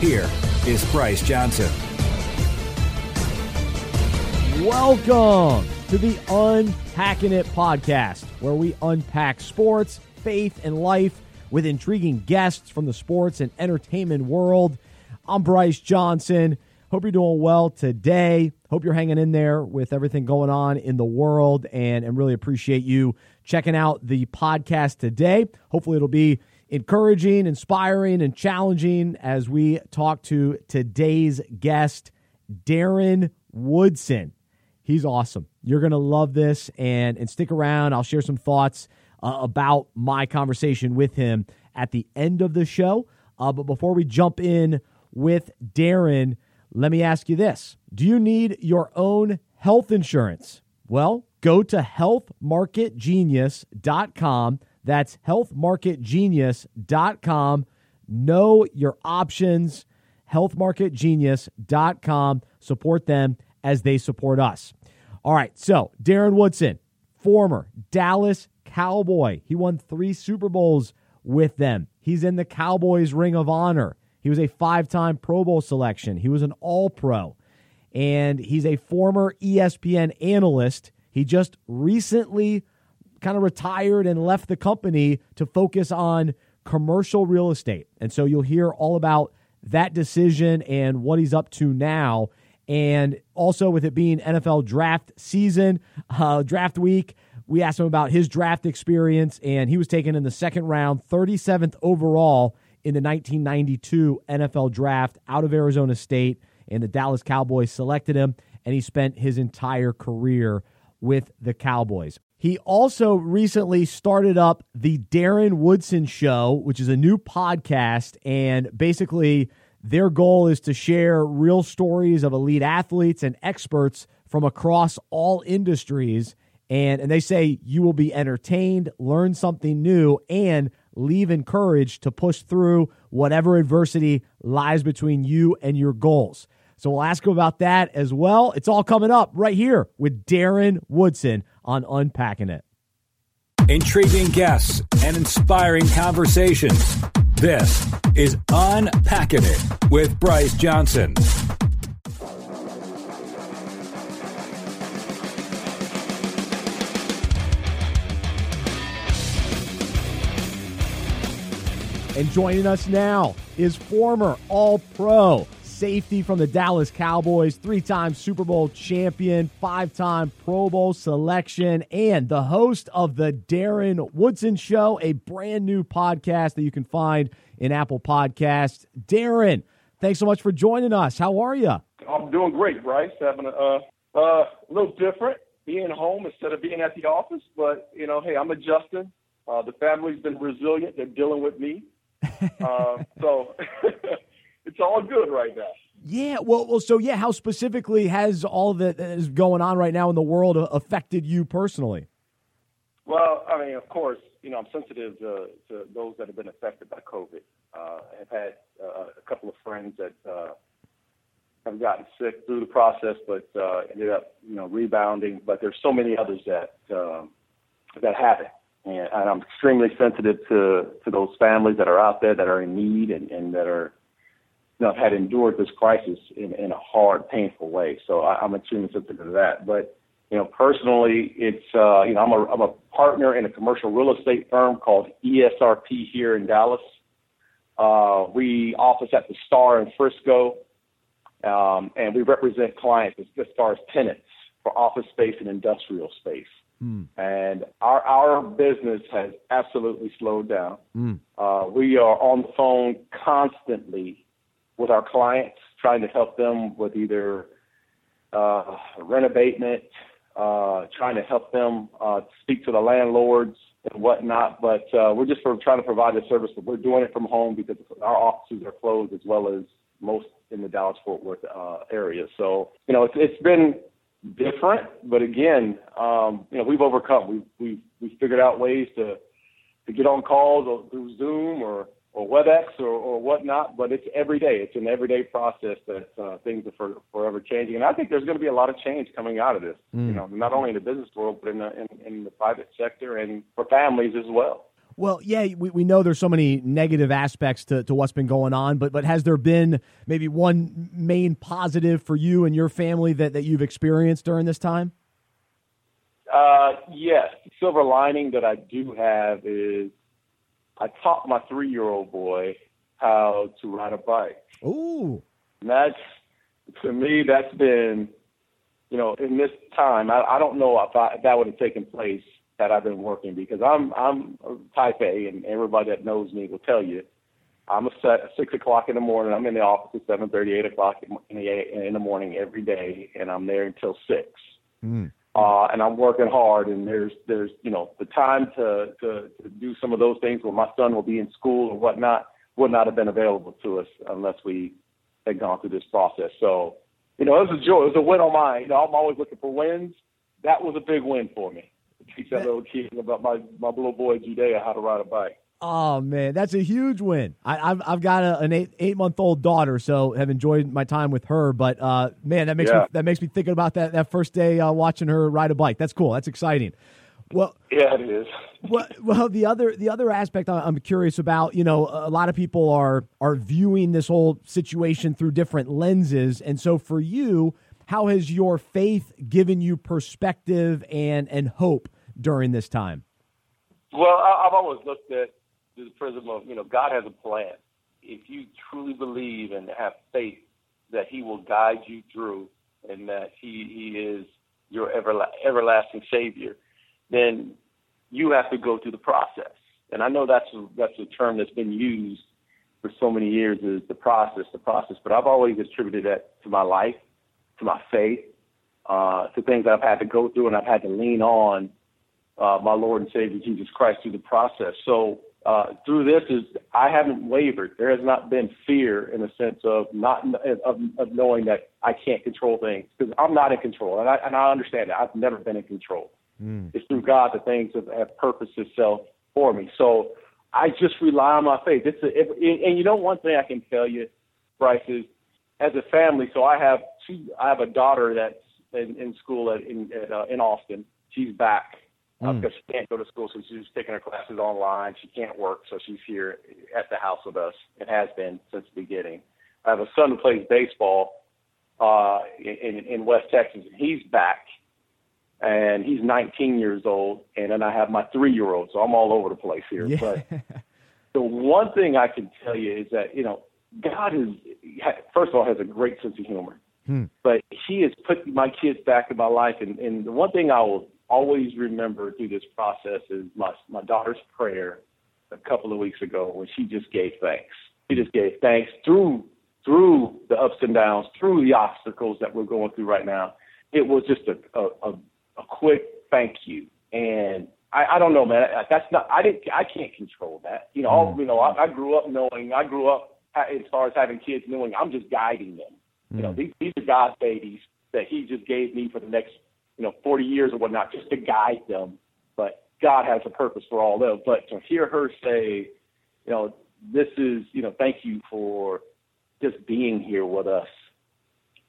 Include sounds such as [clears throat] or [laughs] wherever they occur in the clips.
Here is Bryce Johnson. Welcome to the Unpacking It podcast, where we unpack sports, faith, and life with intriguing guests from the sports and entertainment world. I'm Bryce Johnson. Hope you're doing well today. Hope you're hanging in there with everything going on in the world and, and really appreciate you checking out the podcast today. Hopefully, it'll be encouraging, inspiring, and challenging as we talk to today's guest, Darren Woodson. He's awesome. You're going to love this and, and stick around. I'll share some thoughts uh, about my conversation with him at the end of the show. Uh, but before we jump in with Darren, let me ask you this Do you need your own health insurance? Well, go to healthmarketgenius.com that's healthmarketgenius.com. Know your options. Healthmarketgenius.com. Support them as they support us. All right, so Darren Woodson, former Dallas Cowboy. He won three Super Bowls with them. He's in the Cowboys Ring of Honor. He was a five time Pro Bowl selection. He was an All Pro. And he's a former ESPN analyst. He just recently kind of retired and left the company to focus on commercial real estate. And so you'll hear all about that decision and what he's up to now. And also, with it being NFL draft season, uh, draft week, we asked him about his draft experience, and he was taken in the second round, 37th overall in the 1992 NFL draft out of Arizona State. And the Dallas Cowboys selected him, and he spent his entire career with the Cowboys. He also recently started up the Darren Woodson Show, which is a new podcast. And basically, their goal is to share real stories of elite athletes and experts from across all industries. And, and they say you will be entertained, learn something new, and leave encouraged to push through whatever adversity lies between you and your goals. So we'll ask him about that as well. It's all coming up right here with Darren Woodson on Unpacking It. Intriguing guests and inspiring conversations. This is Unpacking It with Bryce Johnson. And joining us now is former All Pro safety from the Dallas Cowboys, three time Super Bowl champion, five time Pro Bowl selection, and the host of the Darren Woodson Show, a brand new podcast that you can find in Apple Podcasts. Darren, thanks so much for joining us. How are you? I'm doing great, Bryce. Having a uh, uh, little different being home instead of being at the office, but you know, hey, I'm adjusting. Uh, the family's been resilient. They're dealing with me. [laughs] Uh, so [laughs] it's all good right now. Yeah, well, well, so yeah, how specifically has all that is going on right now in the world affected you personally? Well, I mean, of course, you know, I'm sensitive to, to those that have been affected by COVID. Uh, I've had uh, a couple of friends that uh, have gotten sick through the process, but uh, ended up, you know, rebounding. But there's so many others that um, that haven't, and, and I'm extremely sensitive to to those families that are out there that are in need and, and that are you know, had endured this crisis in, in a hard, painful way. So I, I'm sensitive to that. But you know, personally, it's uh, you know, I'm a I'm a partner in a commercial real estate firm called ESRP here in Dallas. Uh, we office at the Star in Frisco, um, and we represent clients as far as tenants for office space and industrial space. Mm. And our our business has absolutely slowed down. Mm. Uh, we are on the phone constantly with our clients, trying to help them with either uh, rent abatement, uh, trying to help them uh, speak to the landlords and whatnot. But uh, we're just trying to provide a service. But we're doing it from home because our offices are closed, as well as most in the Dallas Fort Worth uh, area. So you know, it's, it's been different, but again, um, you know, we've overcome. We've we've we've figured out ways to to get on calls or through Zoom or or WebEx or, or whatnot, but it's every day. It's an everyday process that uh, things are for, forever changing. And I think there's going to be a lot of change coming out of this, mm. you know, not only in the business world, but in the, in, in the private sector and for families as well. Well, yeah, we, we know there's so many negative aspects to, to what's been going on, but but has there been maybe one main positive for you and your family that, that you've experienced during this time? Uh, yes. Silver lining that I do have is I taught my three year old boy how to ride a bike. Ooh. And that's, to me, that's been, you know, in this time, I, I don't know if, I, if that would have taken place had I been working because I'm I'm type A, and everybody that knows me will tell you I'm a set at six o'clock in the morning. I'm in the office at seven thirty, eight o'clock in the in the morning every day, and I'm there until six. Mm uh, and I'm working hard. And there's there's you know the time to, to to do some of those things where my son will be in school or whatnot would not have been available to us unless we had gone through this process. So you know it was a joy. It was a win on mine. You know I'm always looking for wins. That was a big win for me. Teach that little kid about my my little boy Judea how to ride a bike. Oh man, that's a huge win. I, have I've got a, an eight eight month old daughter, so have enjoyed my time with her. But uh, man, that makes yeah. me that makes me thinking about that that first day uh, watching her ride a bike. That's cool. That's exciting. Well, yeah, it is. well, well, the other the other aspect I'm curious about, you know, a lot of people are are viewing this whole situation through different lenses, and so for you, how has your faith given you perspective and and hope during this time? Well, I've always looked at through the prism of, you know, God has a plan. If you truly believe and have faith that He will guide you through and that He, he is your everla- everlasting Savior, then you have to go through the process. And I know that's a, that's a term that's been used for so many years is the process, the process. But I've always attributed that to my life, to my faith, uh, to things that I've had to go through and I've had to lean on uh, my Lord and Savior Jesus Christ through the process. So uh, through this is I haven't wavered. There has not been fear in the sense of not of, of knowing that I can't control things because I'm not in control, and I and I understand that I've never been in control. Mm. It's through God that things have, have purposed itself for me. So I just rely on my faith. It's a, it, and you know one thing I can tell you, Bryce is as a family. So I have two. I have a daughter that's in, in school at, in at, uh, in Austin. She's back uh, mm. because she can't go to school, so she's taking her classes online. She can't work, so she's here at the house with us. It has been since the beginning. I have a son who plays baseball uh, in, in West Texas, and he's back, and he's 19 years old. And then I have my three-year-old, so I'm all over the place here. Yeah. But [laughs] the one thing I can tell you is that you know God is first of all has a great sense of humor. Hmm. But he has put my kids back in my life, and, and the one thing I will always remember through this process is my my daughter's prayer a couple of weeks ago when she just gave thanks. She just gave thanks through through the ups and downs, through the obstacles that we're going through right now. It was just a a, a quick thank you, and I, I don't know, man. That's not I didn't I can't control that. You know, all, mm. you know, I, I grew up knowing I grew up as far as having kids knowing I'm just guiding them. You know, mm. these these are God's babies that He just gave me for the next you know, 40 years or whatnot, just to guide them. But God has a purpose for all of them. But to hear her say, you know, this is, you know, thank you for just being here with us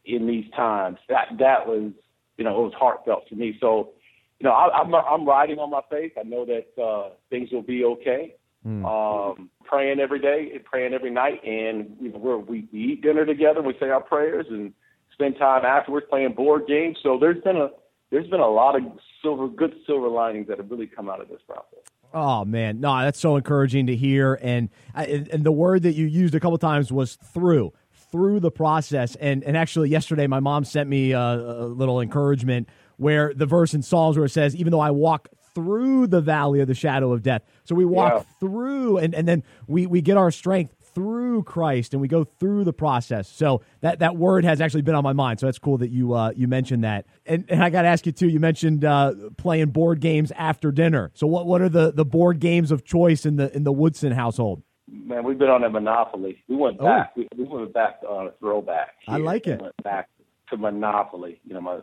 in these times. That that was, you know, it was heartfelt to me. So, you know, I, I'm I'm riding on my faith. I know that uh, things will be okay. Mm. Um, praying every day and praying every night, and you know, we're, we we eat dinner together. We say our prayers and spend time afterwards playing board games. So there's been a there's been a lot of silver, good silver linings that have really come out of this process. Oh man, no, that's so encouraging to hear. And and the word that you used a couple times was through, through the process. And and actually, yesterday my mom sent me a, a little encouragement where the verse in Psalms where it says, "Even though I walk through the valley of the shadow of death," so we walk yeah. through, and and then we we get our strength through Christ and we go through the process. So that, that word has actually been on my mind. So that's cool that you uh, you mentioned that. And, and I got to ask you too. You mentioned uh, playing board games after dinner. So what what are the, the board games of choice in the in the Woodson household? Man, we've been on a monopoly. We went Oh. back. We, we went back on a throwback. I like it. We went back to monopoly. You know, my,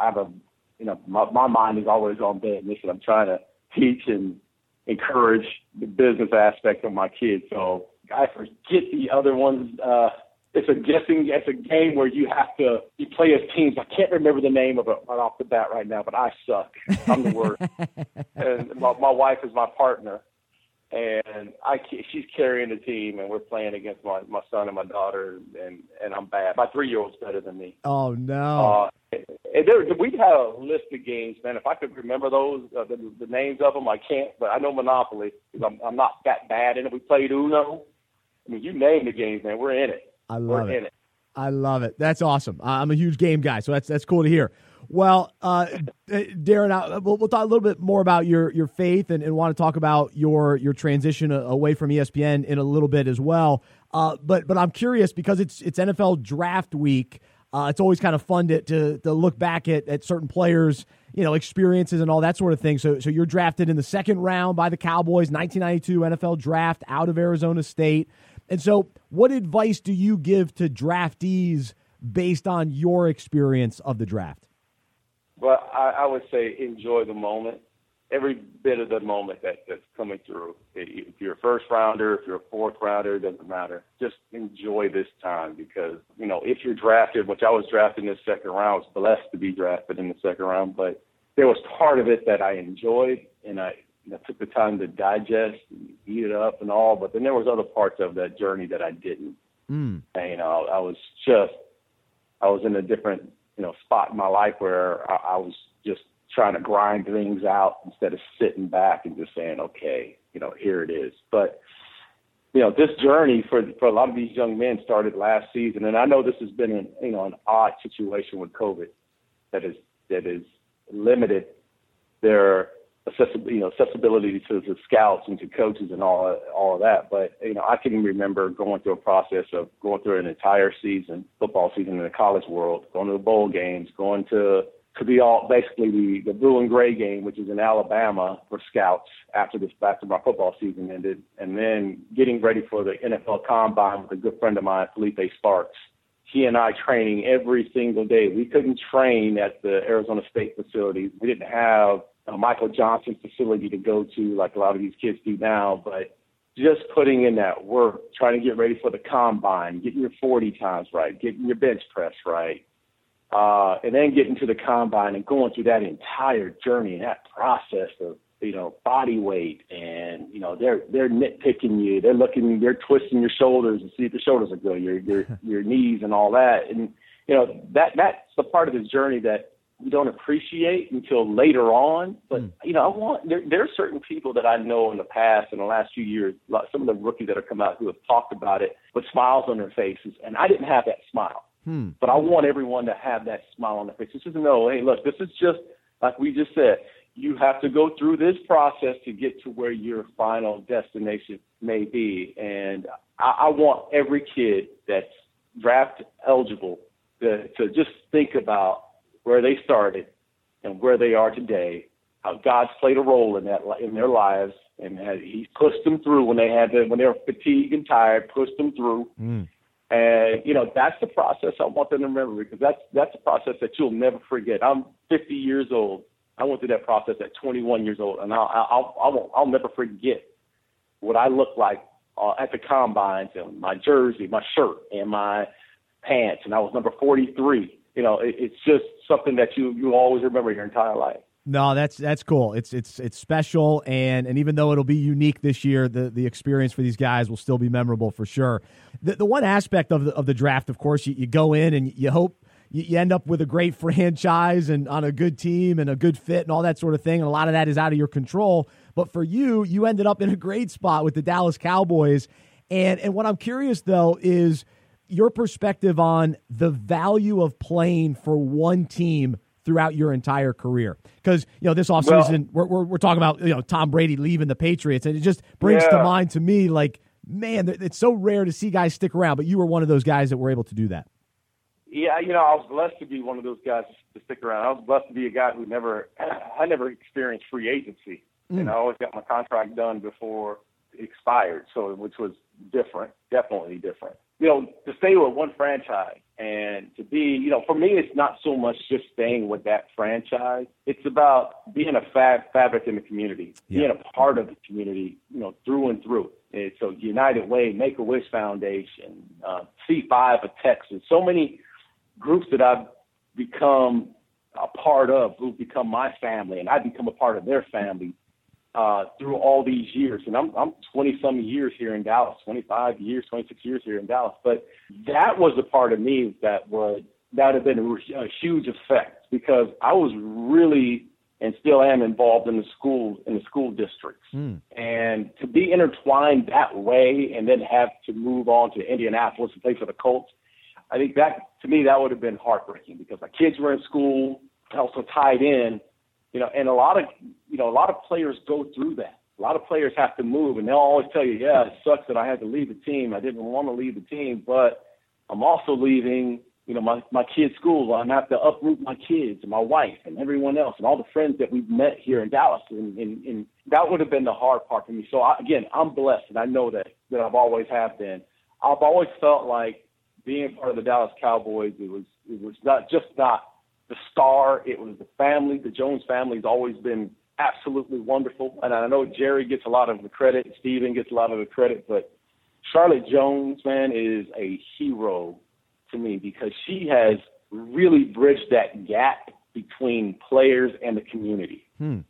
I have a, you know, my, my mind is always on business, and I'm trying to teach and encourage the business aspect of my kids. So I forget the other ones. Uh, it's a guessing. It's a game where you have to you play as teams. I can't remember the name of it right off the bat right now, but I suck. I'm the worst. [laughs] and my, my wife is my partner, and I she's carrying the team, and we're playing against my my son and my daughter, and and I'm bad. My three year old's better than me. Oh no. Uh, and there, we had a list of games, man. If I could remember those, uh, the, the names of them, I can't. But I know Monopoly because I'm, I'm not that bad in it. We played Uno. I mean, you name the games, man. We're in it. I We're love in it. it. I love it. That's awesome. I'm a huge game guy, so that's that's cool to hear. Well, uh, [laughs] Darren, I, we'll, we'll talk a little bit more about your your faith and, and want to talk about your your transition away from ESPN in a little bit as well. Uh, but but I'm curious because it's it's NFL Draft Week. Uh, it's always kind of fun to, to to look back at, at certain players, you know, experiences and all that sort of thing. So so you're drafted in the second round by the Cowboys, 1992 NFL Draft out of Arizona State. And so, what advice do you give to draftees based on your experience of the draft? Well, I, I would say enjoy the moment, every bit of the moment that, that's coming through. If you're a first rounder, if you're a fourth rounder, it doesn't matter. Just enjoy this time because, you know, if you're drafted, which I was drafted in the second round, I was blessed to be drafted in the second round, but there was part of it that I enjoyed and I, know, took the time to digest and eat it up and all, but then there was other parts of that journey that I didn't. Mm. And, you know, I was just, I was in a different, you know, spot in my life where I, I was just trying to grind things out instead of sitting back and just saying, okay, you know, here it is. But, you know, this journey for for a lot of these young men started last season, and I know this has been an you know an odd situation with COVID that is that is limited their accessibility, you know, accessibility to the scouts and to coaches and all all of that. But you know, I can remember going through a process of going through an entire season, football season in the college world, going to the bowl games, going to to be all basically the the blue and gray game, which is in Alabama for scouts after this after my football season ended, and then getting ready for the NFL Combine with a good friend of mine, Felipe Sparks. He and I training every single day. We couldn't train at the Arizona State facilities. We didn't have a Michael Johnson facility to go to like a lot of these kids do now, but just putting in that work, trying to get ready for the combine, getting your 40 times right, getting your bench press right, uh, and then getting to the combine and going through that entire journey and that process of you know body weight and you know they're they're nitpicking you, they're looking, they're twisting your shoulders to see if the shoulders are good, your your your knees and all that, and you know that that's the part of this journey that we don't appreciate until later on. But Mm. you know, I want there there are certain people that I know in the past in the last few years, some of the rookies that have come out who have talked about it with smiles on their faces, and I didn't have that smile. Hmm. But I want everyone to have that smile on their face. This is know, hey, look, this is just like we just said. You have to go through this process to get to where your final destination may be. And I, I want every kid that's draft eligible to, to just think about where they started and where they are today, how God's played a role in that in their lives, and has, He pushed them through when they had to, when they were fatigued and tired, pushed them through. Mm. And you know that's the process I want them to remember because that's that's a process that you'll never forget. I'm 50 years old. I went through that process at 21 years old, and I'll I'll I'll, won't, I'll never forget what I looked like uh, at the combines and my jersey, my shirt, and my pants, and I was number 43. You know, it, it's just something that you you always remember your entire life. No, that's that's cool. It's it's it's special, and and even though it'll be unique this year, the the experience for these guys will still be memorable for sure. The the one aspect of the of the draft, of course, you, you go in and you hope you, you end up with a great [laughs] franchise and on a good team and a good fit and all that sort of thing. And a lot of that is out of your control. But for you, you ended up in a great spot with the Dallas Cowboys. And and what I'm curious though is your perspective on the value of playing for one team throughout your entire career. Because, you know, this offseason, we're, we're, we're talking about, you know, Tom Brady leaving the Patriots, and it just brings to mind to me, like, man, it's so rare to see guys stick around, but you were one of those guys that were able to do that. Yeah, you know, I was blessed to be one of those guys to stick around. I was blessed to be a guy who never, [clears throat] I never experienced free agency. Mm. And I always got my contract done before it expired, so which was different, definitely different. You know, to stay with one franchise and to be, you know, for me, it's not so much just staying with that franchise. It's about being a fab, fabric in the community, yeah. being a part of the community, you know, through and through. And so United Way, Make a Wish Foundation, uh, C5 of Texas, so many groups that I've become a part of, who've become my family, and I've become a part of their family uh, through all these years. And I'm I'm 20 some years here in Dallas, 25 years, 26 years here in Dallas. But that was a part of me that would that would have been a, a huge effect because I was really and still am involved in the school in the school districts. Mm. And to be intertwined that way and then have to move on to Indianapolis and play for the Colts, I think that to me that would have been heartbreaking because my kids were in school, also tied in, you know, and a lot of you know a lot of players go through that. A lot of players have to move, and they'll always tell you, "Yeah, it sucks that I had to leave the team. I didn't want to leave the team, but I'm also leaving." You know, my my kids' school. I'm have to uproot my kids and my wife and everyone else and all the friends that we've met here in Dallas, and, and, and that would have been the hard part for me. So I, again, I'm blessed, and I know that that I've always have been. I've always felt like being part of the Dallas Cowboys, it was it was not just not the star, it was the family. The Jones family has always been absolutely wonderful, and I know Jerry gets a lot of the credit, Stephen gets a lot of the credit, but Charlotte Jones, man, is a hero to me because she has really bridged that gap between players and the community. Hmm.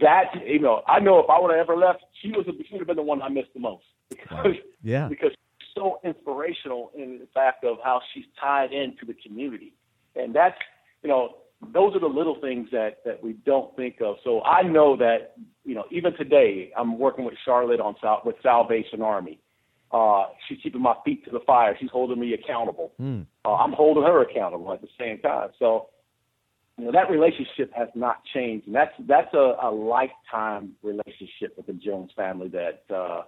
That you know, I know if I would have ever left, she was she would have been the one I missed the most [laughs] because yeah because so inspirational in the fact of how she's tied into the community. And that's, you know, those are the little things that, that we don't think of. So I know that, you know, even today, I'm working with Charlotte on with Salvation Army. Uh, she's keeping my feet to the fire. She's holding me accountable. Mm. Uh, I'm holding her accountable at the same time. So, you know, that relationship has not changed, and that's that's a, a lifetime relationship with the Jones family that uh,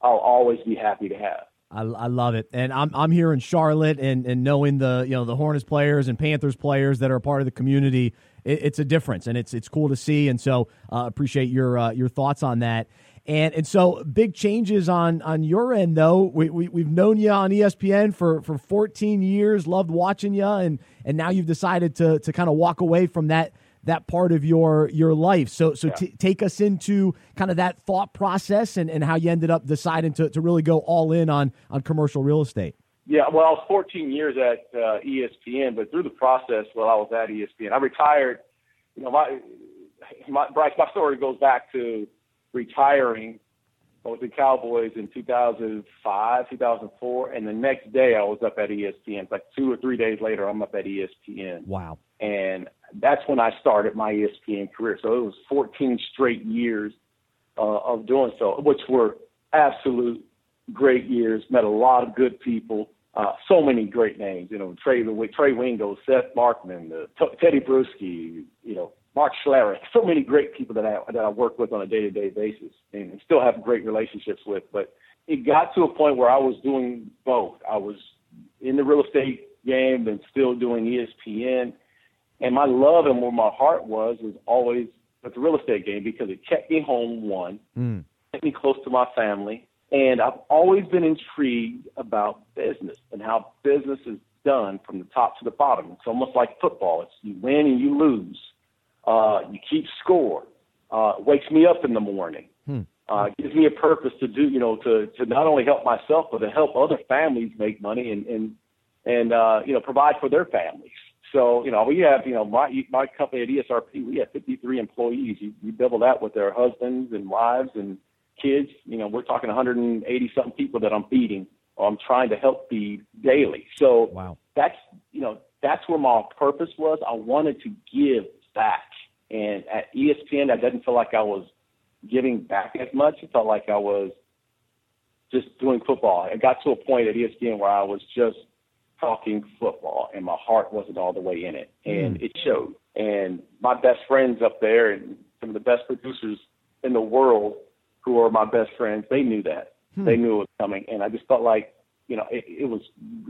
I'll always be happy to have. I, I love it, and I'm I'm here in Charlotte, and, and knowing the you know the Hornets players and Panthers players that are part of the community, it, it's a difference, and it's it's cool to see, and so uh, appreciate your uh, your thoughts on that. And and so big changes on on your end though. We, we we've known you on ESPN for for 14 years, loved watching you, and and now you've decided to to kind of walk away from that that part of your your life. So so yeah. t- take us into kind of that thought process and, and how you ended up deciding to, to really go all in on on commercial real estate. Yeah, well, I was 14 years at uh, ESPN, but through the process while I was at ESPN, I retired. You know, my my Bryce, my story goes back to retiring with the Cowboys in 2005, 2004, and the next day I was up at ESPN. Like two or three days later, I'm up at ESPN. Wow! And that's when I started my ESPN career. So it was 14 straight years uh, of doing so, which were absolute great years. Met a lot of good people. Uh, so many great names, you know, Trey, Trey Wingo, Seth Markman, uh, Tedy Bruschi, you know, Mark Schlereth, so many great people that I that I work with on a day to day basis and still have great relationships with. But it got to a point where I was doing both. I was in the real estate game and still doing ESPN and my love and where my heart was was always with the real estate game because it kept me home, one, mm. kept me close to my family. And I've always been intrigued about business and how business is done from the top to the bottom. It's almost like football. It's you win and you lose. Uh, you keep score. Uh, wakes me up in the morning. Hmm. Uh, gives me a purpose to do, you know, to, to not only help myself, but to help other families make money and, and, and, uh, you know, provide for their families. So, you know, we have, you know, my my company at ESRP, we have 53 employees. You, you double that with their husbands and wives and kids. You know, we're talking 180 something people that I'm feeding or I'm trying to help feed daily. So wow. that's, you know, that's where my purpose was. I wanted to give back. And at ESPN, I didn't feel like I was giving back as much. It felt like I was just doing football. I got to a point at ESPN where I was just talking football, and my heart wasn't all the way in it, and mm. it showed. And my best friends up there, and some of the best producers in the world, who are my best friends, they knew that. Hmm. They knew it was coming, and I just felt like, you know, it, it was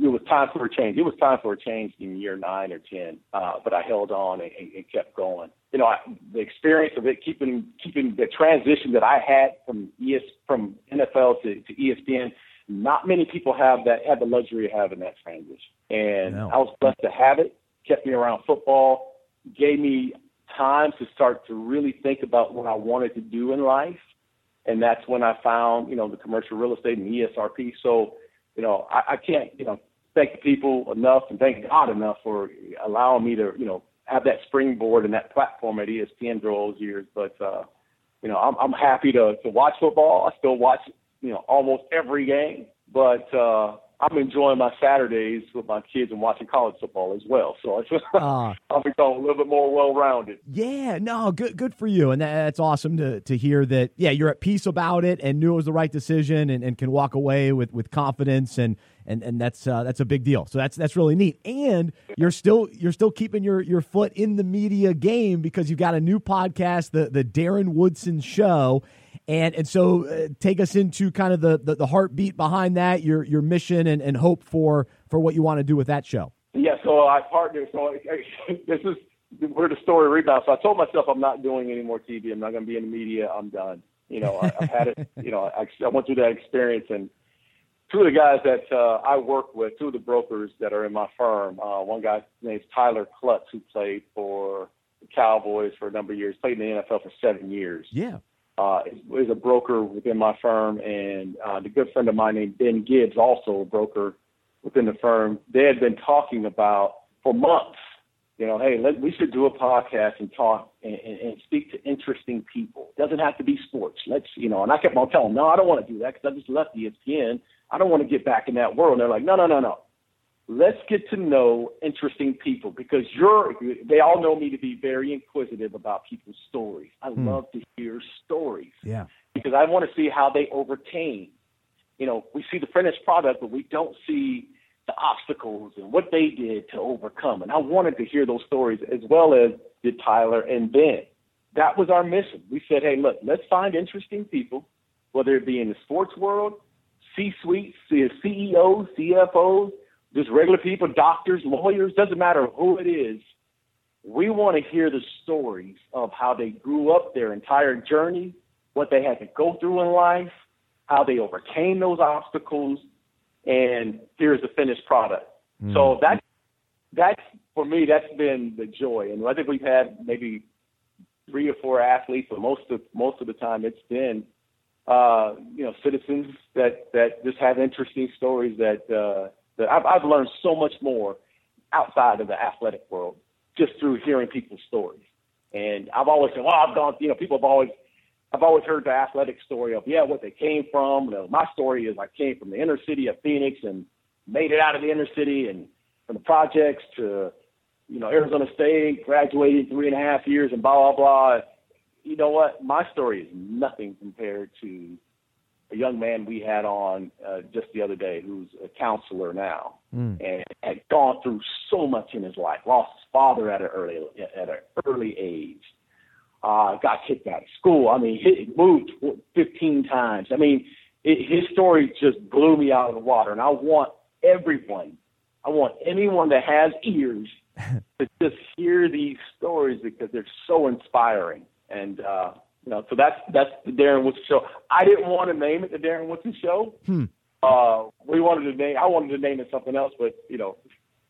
it was time for a change. It was time for a change in year nine or ten, uh, but I held on and, and kept going. You know, I, the experience of it, keeping keeping the transition that I had from ES from NFL to, to ESPN not many people have that had the luxury of having that transition, and No. I was blessed to have it. Kept me around football, gave me time to start to really think about what I wanted to do in life, and that's when I found you know the commercial real estate and ESRP. So you know I, I can't you know thank people enough and thank God enough for allowing me to you know have that springboard and that platform at ESPN for all those years. But uh, you know I'm, I'm happy to to watch football. I still watch you know almost every game, but uh, I'm enjoying my Saturdays with my kids and watching college football as well. So it's [laughs] Uh, I'll become a little bit more well-rounded. Yeah, no, good good for you. And that, that's awesome to, to hear that, yeah, you're at peace about it and knew it was the right decision and, and can walk away with, with confidence and and, and that's uh, that's a big deal. So that's that's really neat. And you're still you're still keeping your, your foot in the media game because you've got a new podcast, the the Darren Woodson show. And and so uh, take us into kind of the, the, the heartbeat behind that, your your mission and, and hope for for what you want to do with that show. Yeah, so I partnered. So [laughs] this is where the story rebounds. So I told myself I'm not doing any more TV. I'm not going to be in the media. I'm done. You know, I, I've had it. [laughs] You know, I, I went through that experience, and two of the guys that uh, I work with, two of the brokers that are in my firm. Uh, one guy named Tyler Clutts, who played for the Cowboys for a number of years, played in the NFL for seven years. Yeah. Uh, is, a broker within my firm, and uh, the good friend of mine named Ben Gibbs, also a broker within the firm. They had been talking about for months. You know, hey, let, we should do a podcast and talk and, and, and speak to interesting people. Doesn't have to be sports. Let's, you know. And I kept on telling them, no, I don't want to do that because I just left ESPN. I don't want to get back in that world. And they're like, no, no, no, no. Let's get to know interesting people because you're. They all know me to be very inquisitive about people's stories. I hmm. love to hear stories Yeah. because I want to see how they overcame. You know, we see the finished product, but we don't see the obstacles and what they did to overcome. And I wanted to hear those stories as well as did Tyler and Ben. That was our mission. We said, hey, look, let's find interesting people, whether it be in the sports world, C-suite, CEOs, CFOs, just regular people, doctors, lawyers, doesn't matter who it is. We want to hear the stories of how they grew up their entire journey, what they had to go through in life, how they overcame those obstacles, and here's the finished product. So that's that's for me. That's been the joy, and I think we've had maybe three or four athletes, but most of most of the time it's been uh, you know citizens that that just have interesting stories that uh, that I've, I've learned so much more outside of the athletic world just through hearing people's stories. And I've always said, well, I've gone, you know, people have always I've always heard the athletic story of yeah, what they came from. You know, my story is I came from the inner city of Phoenix and made it out of the inner city and from the projects to you know Arizona State, graduated three and a half years and blah blah blah. You know what? My story is nothing compared to a young man we had on uh, just the other day who's a counselor now and had gone through so much in his life. Lost his father at an early at an early age uh, got kicked out of school. I mean, he moved 15 times. I mean, it, his story just blew me out of the water. And I want everyone, I want anyone that has ears [laughs] to just hear these stories because they're so inspiring. And, uh, you know, so that's, that's the Darren Woodson show. I didn't want to name it the Darren Woodson show. Uh, we wanted to name, I wanted to name it something else, but, you know,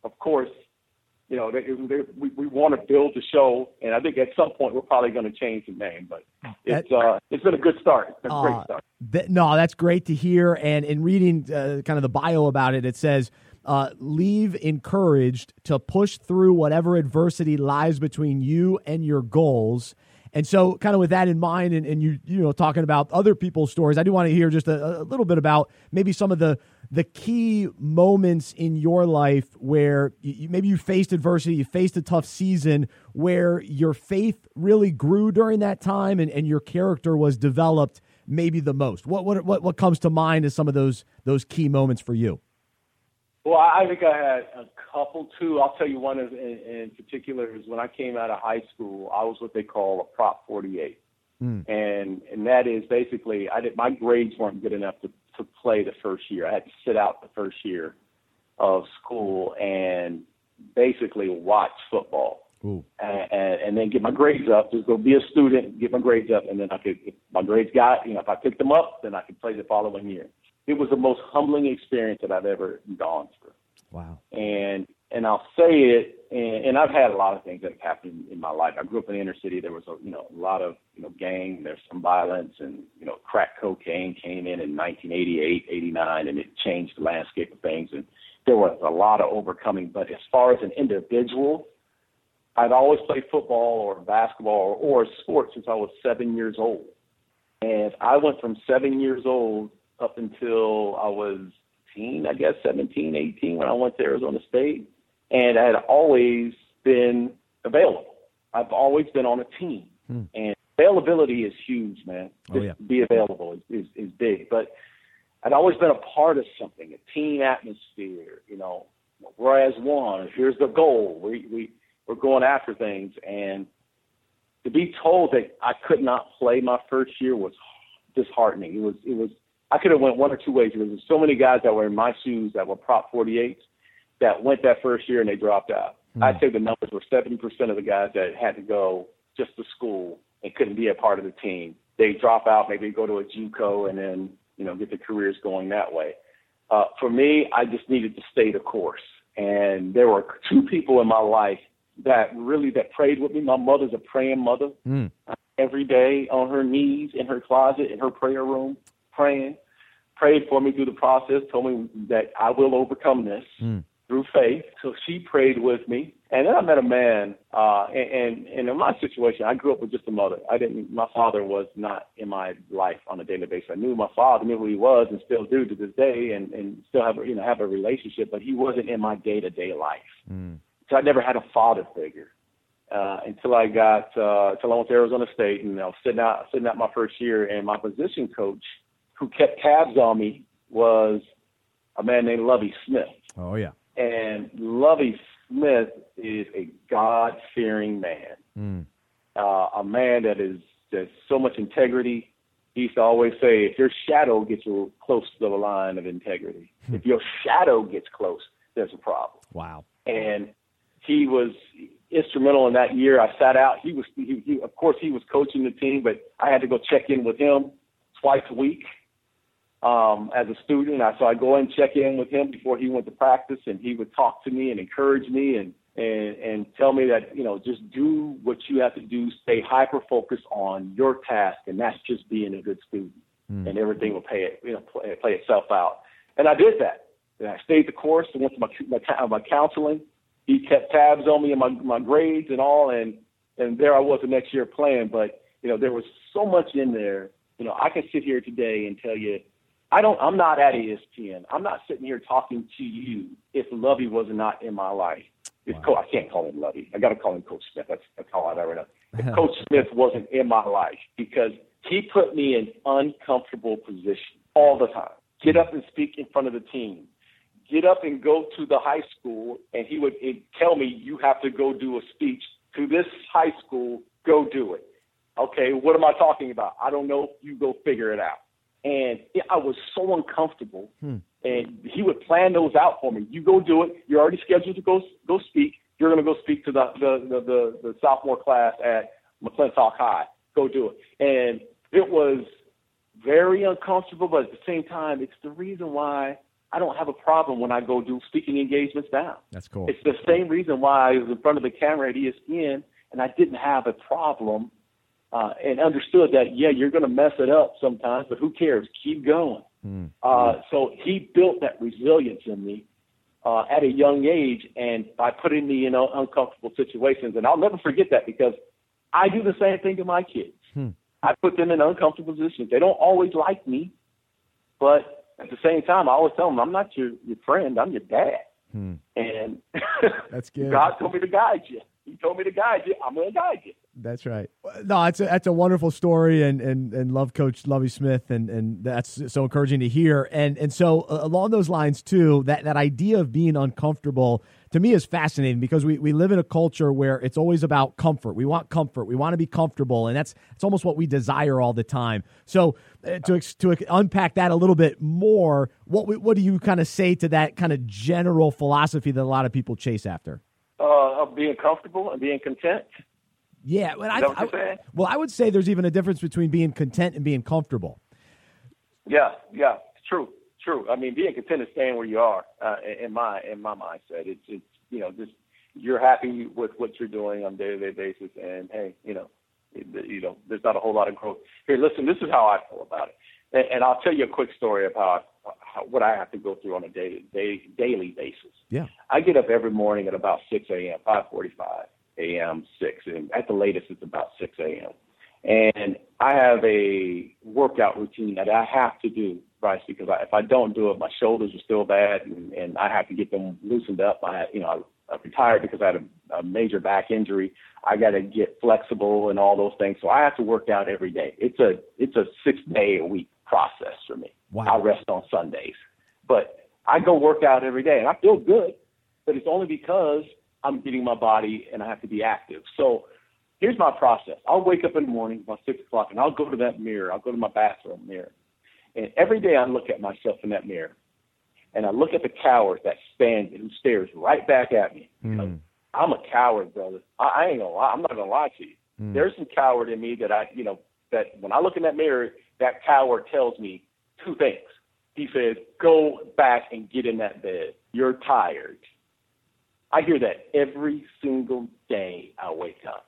of course, you know, they, they, we, we want to build the show, and I think at some point we're probably going to change the name. But it's uh, it's been a good start. It's been a great Uh, start. Th- no, that's great to hear. And in reading uh, kind of the bio about it, it says, uh, leave encouraged to push through whatever adversity lies between you and your goals. And so, kind of with that in mind, and, and you you know talking about other people's stories, I do want to hear just a, a little bit about maybe some of the the key moments in your life where you, maybe you faced adversity, you faced a tough season, where your faith really grew during that time, and, and your character was developed maybe the most. What what what what comes to mind as some of those those key moments for you? Well, I think I had a couple too. I'll tell you one in, in particular is when I came out of high school, I was what they call a Prop 48, hmm. and and that is basically I did my grades weren't good enough to to play the first year. I had to sit out the first year of school and basically watch football. And, and, and then get my grades up. Just go be a student, get my grades up, and then I could, if my grades got, you know, if I picked them up, then I could play the following year. It was the most humbling experience that I've ever gone through. Wow. And and I'll say it, and, and I've had a lot of things that have happened in my life. I grew up in the inner city. There was a you know a lot of you know gang. There's some violence, and you know crack cocaine came in in 1988, 89, and it changed the landscape of things. And there was a lot of overcoming. But as far as an individual, I'd always played football or basketball or, or sports since I was seven years old. And I went from seven years old up until I was 18, I guess 17, 18 when I went to Arizona State. And I had always been available. I've always been on a team. Hmm. And availability is huge, man. Oh, yeah. be available is, is, is big. But I'd always been a part of something, a team atmosphere, you know, we're as one. Here's the goal. We, we, we're going after things. And to be told that I could not play my first year was disheartening. It was, it was, I could have went one or two ways because there's so many guys that were in my shoes that were prop 48s that went that first year and they dropped out. Mm. I'd say the numbers were 70% of the guys that had to go just to school and couldn't be a part of the team. They drop out, maybe go to a JUCO and then, you know, get their careers going that way. Uh, for me, I just needed to stay the course. And there were two people in my life that really that prayed with me. My mother's a praying mother. Mm. Every day on her knees in her closet in her prayer room, praying, prayed for me through the process, told me that I will overcome this mm. through faith. So she prayed with me. And then I met a man, uh, and, and in my situation, I grew up with just a mother. I didn't, my father was not in my life on a daily basis. I knew my father, knew who he was, and still do to this day, and, and still have, you know, have a relationship, but he wasn't in my day to day life. Mm. So I never had a father figure uh, until I got uh, until I went to Arizona State, and I was sitting out sitting out my first year, and my position coach, who kept tabs on me, was a man named Lovie Smith. Oh yeah. And Lovie Smith is a God fearing man, mm. uh, a man that is there's so much integrity. He used to always say, if your shadow gets you close to the line of integrity, hmm. if your shadow gets close, there's a problem. Wow. And he was instrumental in that year. I sat out. He was, he, he, of course, he was coaching the team, but I had to go check in with him twice a week um, as a student. I, so I go and check in with him before he went to practice, and he would talk to me and encourage me and and and tell me that you know just do what you have to do. Stay hyper focused on your task, and that's just being a good student, mm. and everything will pay it you know play, play itself out. And I did that. And I stayed the course and went to my my, my counseling he kept tabs on me and my my grades and all, and and there I was the next year playing. But you know, there was so much in there. You know, I can sit here today and tell you, I don't. I'm not at ESPN. I'm not sitting here talking to you if Lovie was not in my life. Wow. Co- I can't call him Lovie. I got to call him Coach Smith. That's that's all I've ever done. If Coach Smith wasn't in my life because he put me in uncomfortable position all the time. Get up and speak in front of the team get up and go to the high school, and he would tell me, you have to go do a speech to this high school, go do it. Okay, what am I talking about? I don't know. You go figure it out. And I was so uncomfortable. Hmm. And he would plan those out for me. You go do it. You're already scheduled to go go speak. You're going to go speak to the the, the the the sophomore class at McClintock High. Go do it. And it was very uncomfortable, but at the same time, it's the reason why I don't have a problem when I go do speaking engagements now. That's cool. It's the same reason why I was in front of the camera at ESPN and I didn't have a problem uh, and understood that, yeah, you're going to mess it up sometimes, but who cares? Keep going. Mm. Uh, so he built that resilience in me uh, at a young age and by putting me in uncomfortable situations. And I'll never forget that because I do the same thing to my kids. Hmm. I put them in uncomfortable positions. They don't always like me, but at the same time, I always tell them, I'm not your, your friend, I'm your dad. Hmm. And that's [laughs] good. God told me to guide you. He told me to guide you. I'm going to guide you. That's right. No, it's a, that's a wonderful story, and, and, and love Coach Lovie Smith, and, and that's so encouraging to hear. And and so along those lines too, that, that idea of being uncomfortable to me is fascinating because we, we live in a culture where it's always about comfort. We want comfort. We want to be comfortable, and that's it's almost what we desire all the time. So uh, to to unpack that a little bit more, what what do you kind of say to that kind of general philosophy that a lot of people chase after? Uh, of being comfortable and being content. Yeah, but I, I well, I would say there's even a difference between being content and being comfortable. Yeah, yeah, true, true. I mean, being content is staying where you are. Uh, in my in my mindset, it's it's you know just you're happy with what you're doing on a day to day basis, and hey, you know, you know, there's not a whole lot of growth. Here, listen, this is how I feel about it, and, and I'll tell you a quick story of how, what I have to go through on a daily day, daily basis. Yeah, I get up every morning at about 6 a.m., 5:45 a.m., 6, and at the latest it's about 6 a.m. And I have a workout routine that I have to do, Bryce, because I, if I don't do it, my shoulders are still bad, and, and I have to get them loosened up. I, you know, I, I retired because I had a, a major back injury. I got to get flexible and all those things, so I have to work out every day. It's a it's a six day a week process for me. Wow. I rest on Sundays, but I go work out every day, and I feel good. But it's only because I'm getting my body and I have to be active. So here's my process. I'll wake up in the morning about six o'clock and I'll go to that mirror. I'll go to my bathroom mirror. And every day I look at myself in that mirror and I look at the coward that stands and stares right back at me. Mm. I'm a coward, brother. I, I ain't gonna lie. I'm not gonna lie to you. Mm. There's some coward in me that I, you know, that when I look in that mirror, that coward tells me two things. He says, "Go back and get in that bed. You're tired." I hear that every single day I wake up.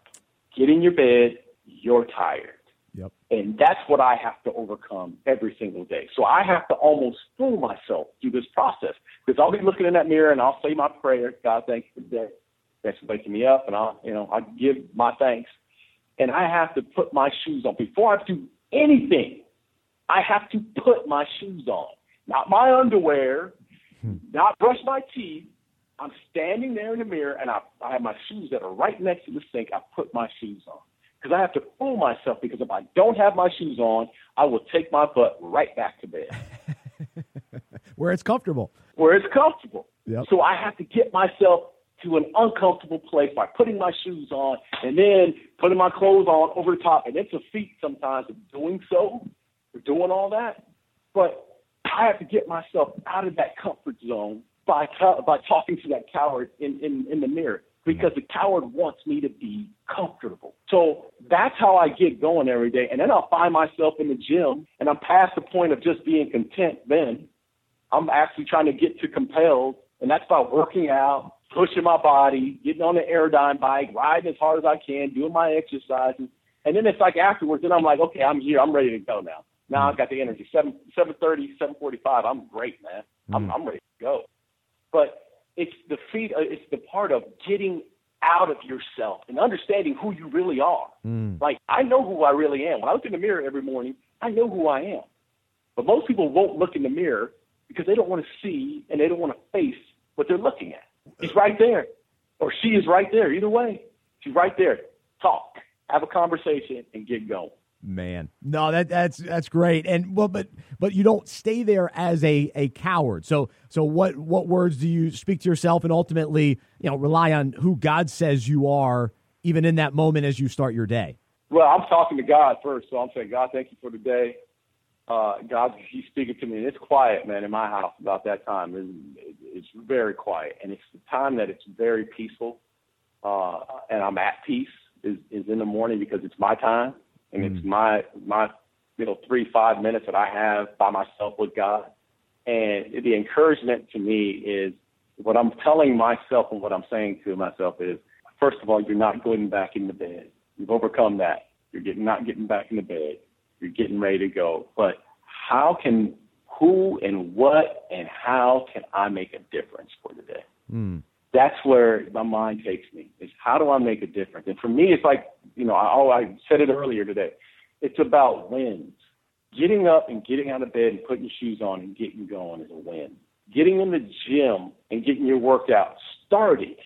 Get in your bed. You're tired. Yep. And that's what I have to overcome every single day. So I have to almost fool myself through this process because I'll be looking in that mirror and I'll say my prayer. God, thank you for the day. Thanks for waking me up. And I'll, you know, I give my thanks. And I have to put my shoes on before I do anything. I have to put my shoes on, not my underwear, hmm. not brush my teeth. I'm standing there in the mirror and I, I have my shoes that are right next to the sink. I put my shoes on because I have to fool myself because if I don't have my shoes on, I will take my butt right back to bed [laughs] Where it's comfortable. where it's comfortable. Yep. So I have to get myself to an uncomfortable place by putting my shoes on and then putting my clothes on over the top. And it's a feat sometimes of doing so, or doing all that. But I have to get myself out of that comfort zone by by talking to that coward in, in, in the mirror because the coward wants me to be comfortable. So that's how I get going every day. And then I'll find myself in the gym and I'm past the point of just being content then. I'm actually trying to get to compelled, and that's by working out, pushing my body, getting on the Airdyne bike, riding as hard as I can, doing my exercises. And then it's like afterwards, then I'm like, okay, I'm here. I'm ready to go now. Now mm-hmm. I've got the energy. Seven seven thirty, seven forty five. I'm great, man. I'm mm-hmm. I'm ready to go. But it's the feet. uh, It's the part of getting out of yourself and understanding who you really are. Mm. Like I know who I really am. When I look in the mirror every morning, I know who I am. But most people won't look in the mirror because they don't want to see and they don't want to face what they're looking at. He's right there, or she is right there. Either way, she's right there. Talk, have a conversation, and get going. Man, no, that that's that's great, and well, but but you don't stay there as a a coward. So so what what words do you speak to yourself, and ultimately, you know, rely on who God says you are, even in that moment as you start your day. Well, I'm talking to God first, so I'm saying, God, thank you for the day. Uh, God, He's speaking to me, and it's quiet, man, in my house about that time. It's, it's very quiet, and it's the time that it's very peaceful, uh, and I'm at peace is, is in the morning because it's my time, and it's my my you know three five minutes that I have by myself with God, and the encouragement to me is what I'm telling myself and what I'm saying to myself is, first of all, you're not going back in the bed. You've overcome that. You're getting not getting back in the bed. You're getting ready to go. But how can who and what and how can I make a difference for today? Mm. That's where my mind takes me. Is how do I make a difference? And for me, it's like you know, I, oh, I said it earlier today. It's about wins. Getting up and getting out of bed and putting your shoes on and getting going is a win. Getting in the gym and getting your workout started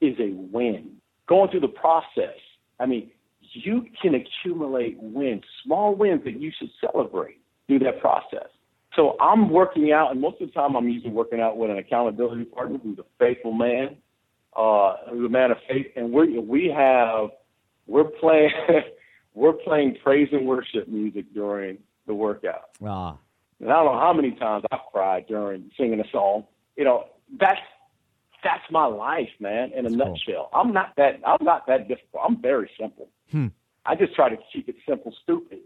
is a win. Going through the process, I mean, you can accumulate wins, small wins that you should celebrate through that process. So I'm working out, and most of the time I'm usually working out with an accountability partner who's a faithful man, uh, who's a man of faith, and we we have we're playing [laughs] we're playing praise and worship music during the workout. Ah, And I don't know how many times I've cried during singing a song. You know, that's that's my life, man, in a That's cool. nutshell. I'm not that I'm not that difficult. I'm very simple. Hmm. I just try to keep it simple, stupid.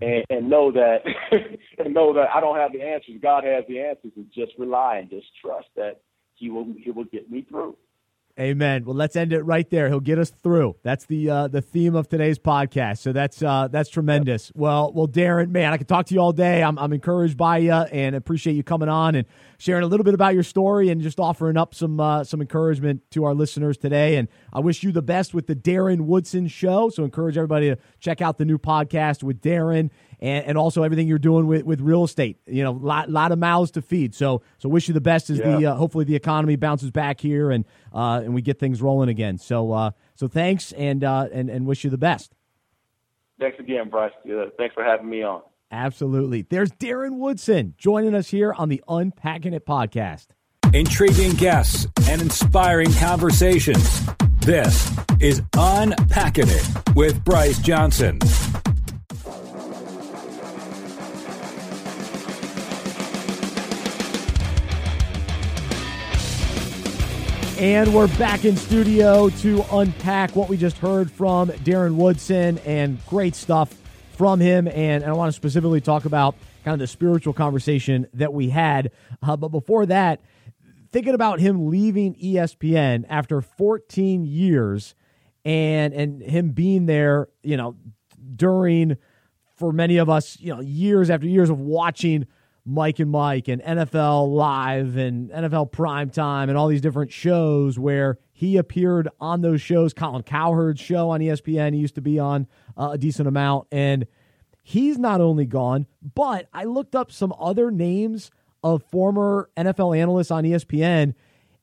And, and know that [laughs] and know that I don't have the answers. God has the answers, and just rely and just trust that He will He will get me through. Amen. Well, let's end it right there. He'll get us through. That's the uh, the theme of today's podcast. So that's uh, that's tremendous. Well, well, Darren, man, I could talk to you all day. I'm I'm encouraged by you and appreciate you coming on and sharing a little bit about your story and just offering up some uh, some encouragement to our listeners today. And I wish you the best with the Darren Woodson Show. So encourage everybody to check out the new podcast with Darren and, and also everything you're doing with, with real estate. You know, lot a lot of mouths to feed. So so wish you the best as yeah. the uh, hopefully the economy bounces back here and uh, and we get things rolling again. So uh, so thanks and uh, and and wish you the best. Thanks again, Bryce. thanks for having me on. Absolutely. There's Darren Woodson joining us here on the Unpacking It podcast. Intriguing guests and inspiring conversations. This is Unpacking It with Bryce Johnson. And we're back in studio to unpack what we just heard from Darren Woodson and great stuff from him. And, I want to specifically talk about kind of the spiritual conversation that we had. Uh, but before that, thinking about him leaving ESPN after 14 years and and him being there, you know, during for many of us, you know, years after years of watching Mike and Mike and NFL Live and NFL Primetime and all these different shows where he appeared on those shows. Colin Cowherd's show on ESPN, he used to be on uh, a decent amount. And he's not only gone, but I looked up some other names of former NFL analysts on ESPN,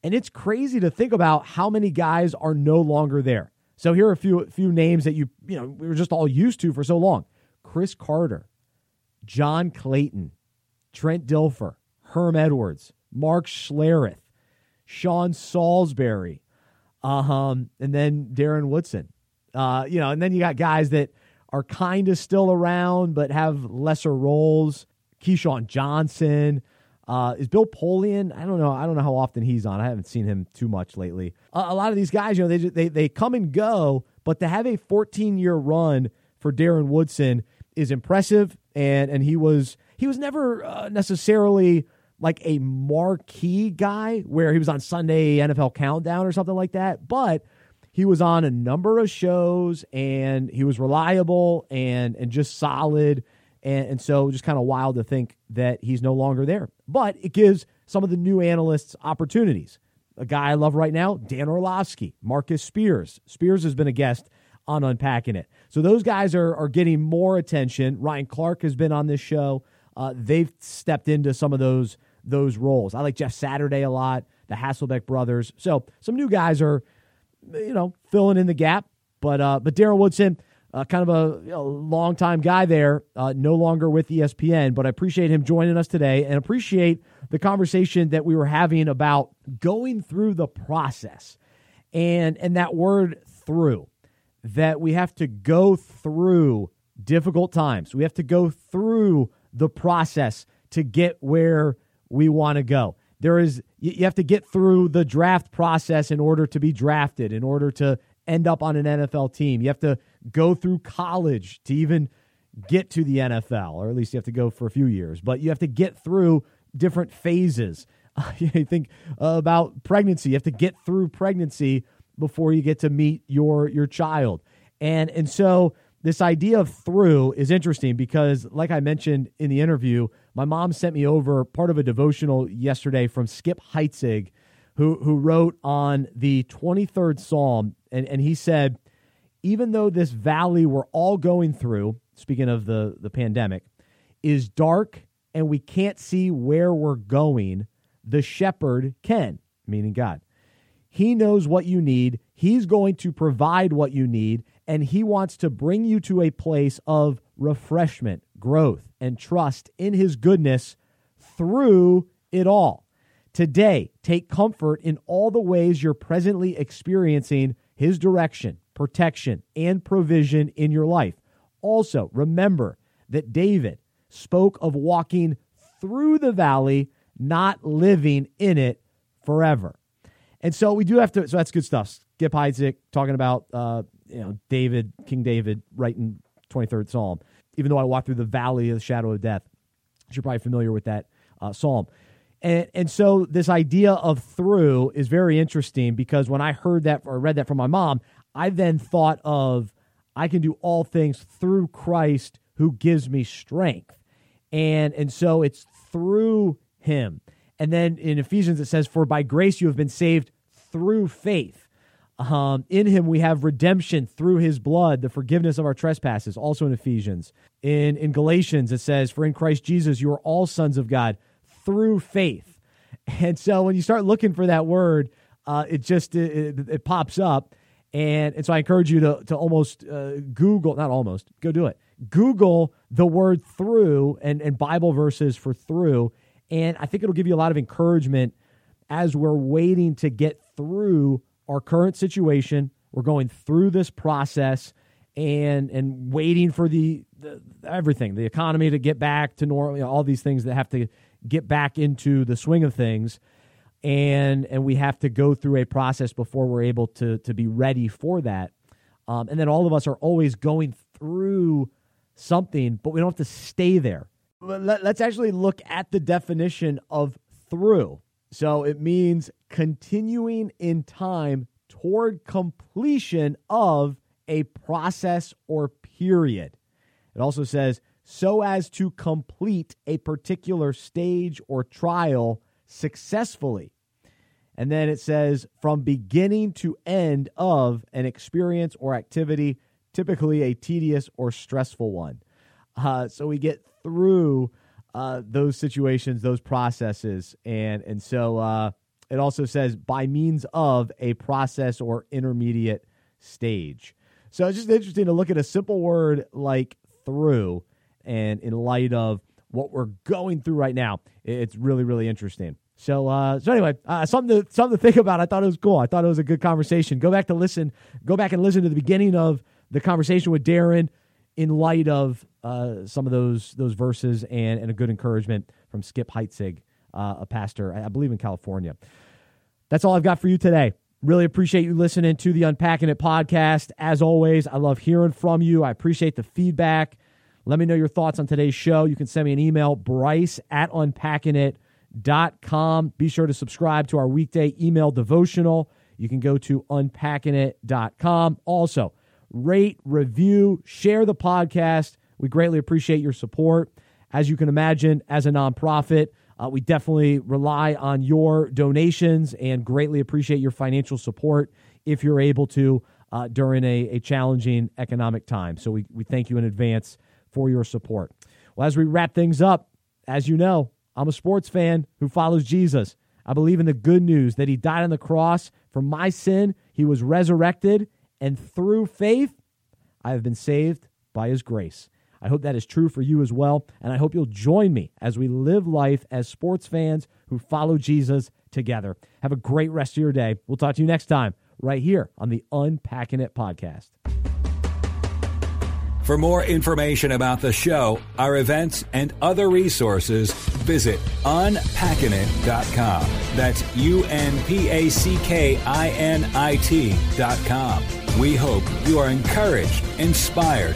and it's crazy to think about how many guys are no longer there. So here are a few few names that you you know we were just all used to for so long: Cris Carter, John Clayton, Trent Dilfer, Herm Edwards, Mark Schlereth, Sean Salisbury, um, and then Darren Woodson. Uh, you know, and then you got guys that are kind of still around but have lesser roles. Keyshawn Johnson. Uh, is Bill Polian? I don't know. I don't know how often he's on. I haven't seen him too much lately. A lot of these guys, you know, they, they they come and go, but to have a 14 year run for Darren Woodson is impressive. And and he was he was never uh, necessarily like a marquee guy where he was on Sunday NFL Countdown or something like that, but he was on a number of shows and he was reliable and and just solid and, and so just kind of wild to think that he's no longer there. But it gives some of the new analysts opportunities. A guy I love right now, Dan Orlovsky, Marcus Spears. Spears has been a guest on Unpacking It. So those guys are, are getting more attention. Ryan Clark has been on this show uh, they've stepped into some of those those roles. I like Jeff Saturday a lot, the Hasselbeck brothers. So some new guys are, you know, filling in the gap. But uh, but Darren Woodson, uh, kind of a you know, long time guy there, uh, no longer with ESPN. But I appreciate him joining us today and appreciate the conversation that we were having about going through the process and and that word through that we have to go through difficult times. We have to go through the process to get where we want to go. There is you have to get through the draft process in order to be drafted, in order to end up on an NFL team. You have to go through college to even get to the NFL, or at least you have to go for a few years. But you have to get through different phases. [laughs] you think about pregnancy. You have to get through pregnancy before you get to meet your your child. And and so this idea of through is interesting because, like I mentioned in the interview, my mom sent me over part of a devotional yesterday from Skip Heitzig, who, who wrote on the 23rd Psalm. And, and he said, even though this valley we're all going through, speaking of the, the pandemic, is dark and we can't see where we're going, the shepherd can, meaning God. He knows what you need. He's going to provide what you need, and He wants to bring you to a place of refreshment, growth, and trust in His goodness through it all. Today, take comfort in all the ways you're presently experiencing His direction, protection, and provision in your life. Also, remember that David spoke of walking through the valley, not living in it forever. And so we do have to, so that's good stuff. Skip Heitzig talking about uh, you know David, King David, writing 23rd Psalm. even though I walk through the valley of the shadow of death. You're probably familiar with that uh, psalm. And, and so this idea of through is very interesting because when I heard that or read that from my mom, I then thought of I can do all things through Christ who gives me strength. And and so it's through him. And then in Ephesians it says for by grace you have been saved through faith. Um, in him we have redemption through his blood, the forgiveness of our trespasses, also in Ephesians. In, in Galatians, it says, For in Christ Jesus you are all sons of God through faith. [laughs] And so when you start looking for that word, uh, it just it, it, it, pops up. And, and so I encourage you to, to almost uh, Google, not almost, go do it. Google the word through and, and Bible verses for through. And I think it'll give you a lot of encouragement as we're waiting to get through our current situation. We're going through this process and and waiting for the, the everything, the economy to get back to normal, you know, all these things that have to get back into the swing of things. And and we have to go through a process before we're able to to be ready for that. Um, and then all of us are always going through something, but we don't have to stay there. Let, let's actually look at the definition of through. So it means continuing in time toward completion of a process or period. It also says so as to complete a particular stage or trial successfully. And then it says from beginning to end of an experience or activity, typically a tedious or stressful one. Uh, so we get through uh, those situations, those processes, and and so uh, it also says by means of a process or intermediate stage. So it's just interesting to look at a simple word like through, and in light of what we're going through right now, it's really really interesting. So uh, so anyway, uh, something to something to think about. I thought it was cool. I thought it was a good conversation. Go back to listen. Go back and listen to the beginning of the conversation with Darren in light of uh, some of those those verses and, and a good encouragement from Skip Heitzig, uh, a pastor, I believe in California. That's all I've got for you today. Really appreciate you listening to the Unpacking It podcast. As always, I love hearing from you. I appreciate the feedback. Let me know your thoughts on today's show. You can send me an email, bryce at unpackingit.com. Be sure to subscribe to our weekday email devotional. You can go to unpackingit.com. Also, rate, review, share the podcast. We greatly appreciate your support. As you can imagine, as a nonprofit, uh, we definitely rely on your donations and greatly appreciate your financial support if you're able to uh, during a, a challenging economic time. So we, we thank you in advance for your support. Well, as we wrap things up, as you know, I'm a sports fan who follows Jesus. I believe in the good news that he died on the cross for my sin, he was resurrected, and through faith, I have been saved by his grace. I hope that is true for you as well. And I hope you'll join me as we live life as sports fans who follow Jesus together. Have a great rest of your day. We'll talk to you next time, right here on the Unpacking It podcast. For more information about the show, our events, and other resources, visit unpackingit.com. That's U N P A C K I N I T.com. We hope you are encouraged, inspired,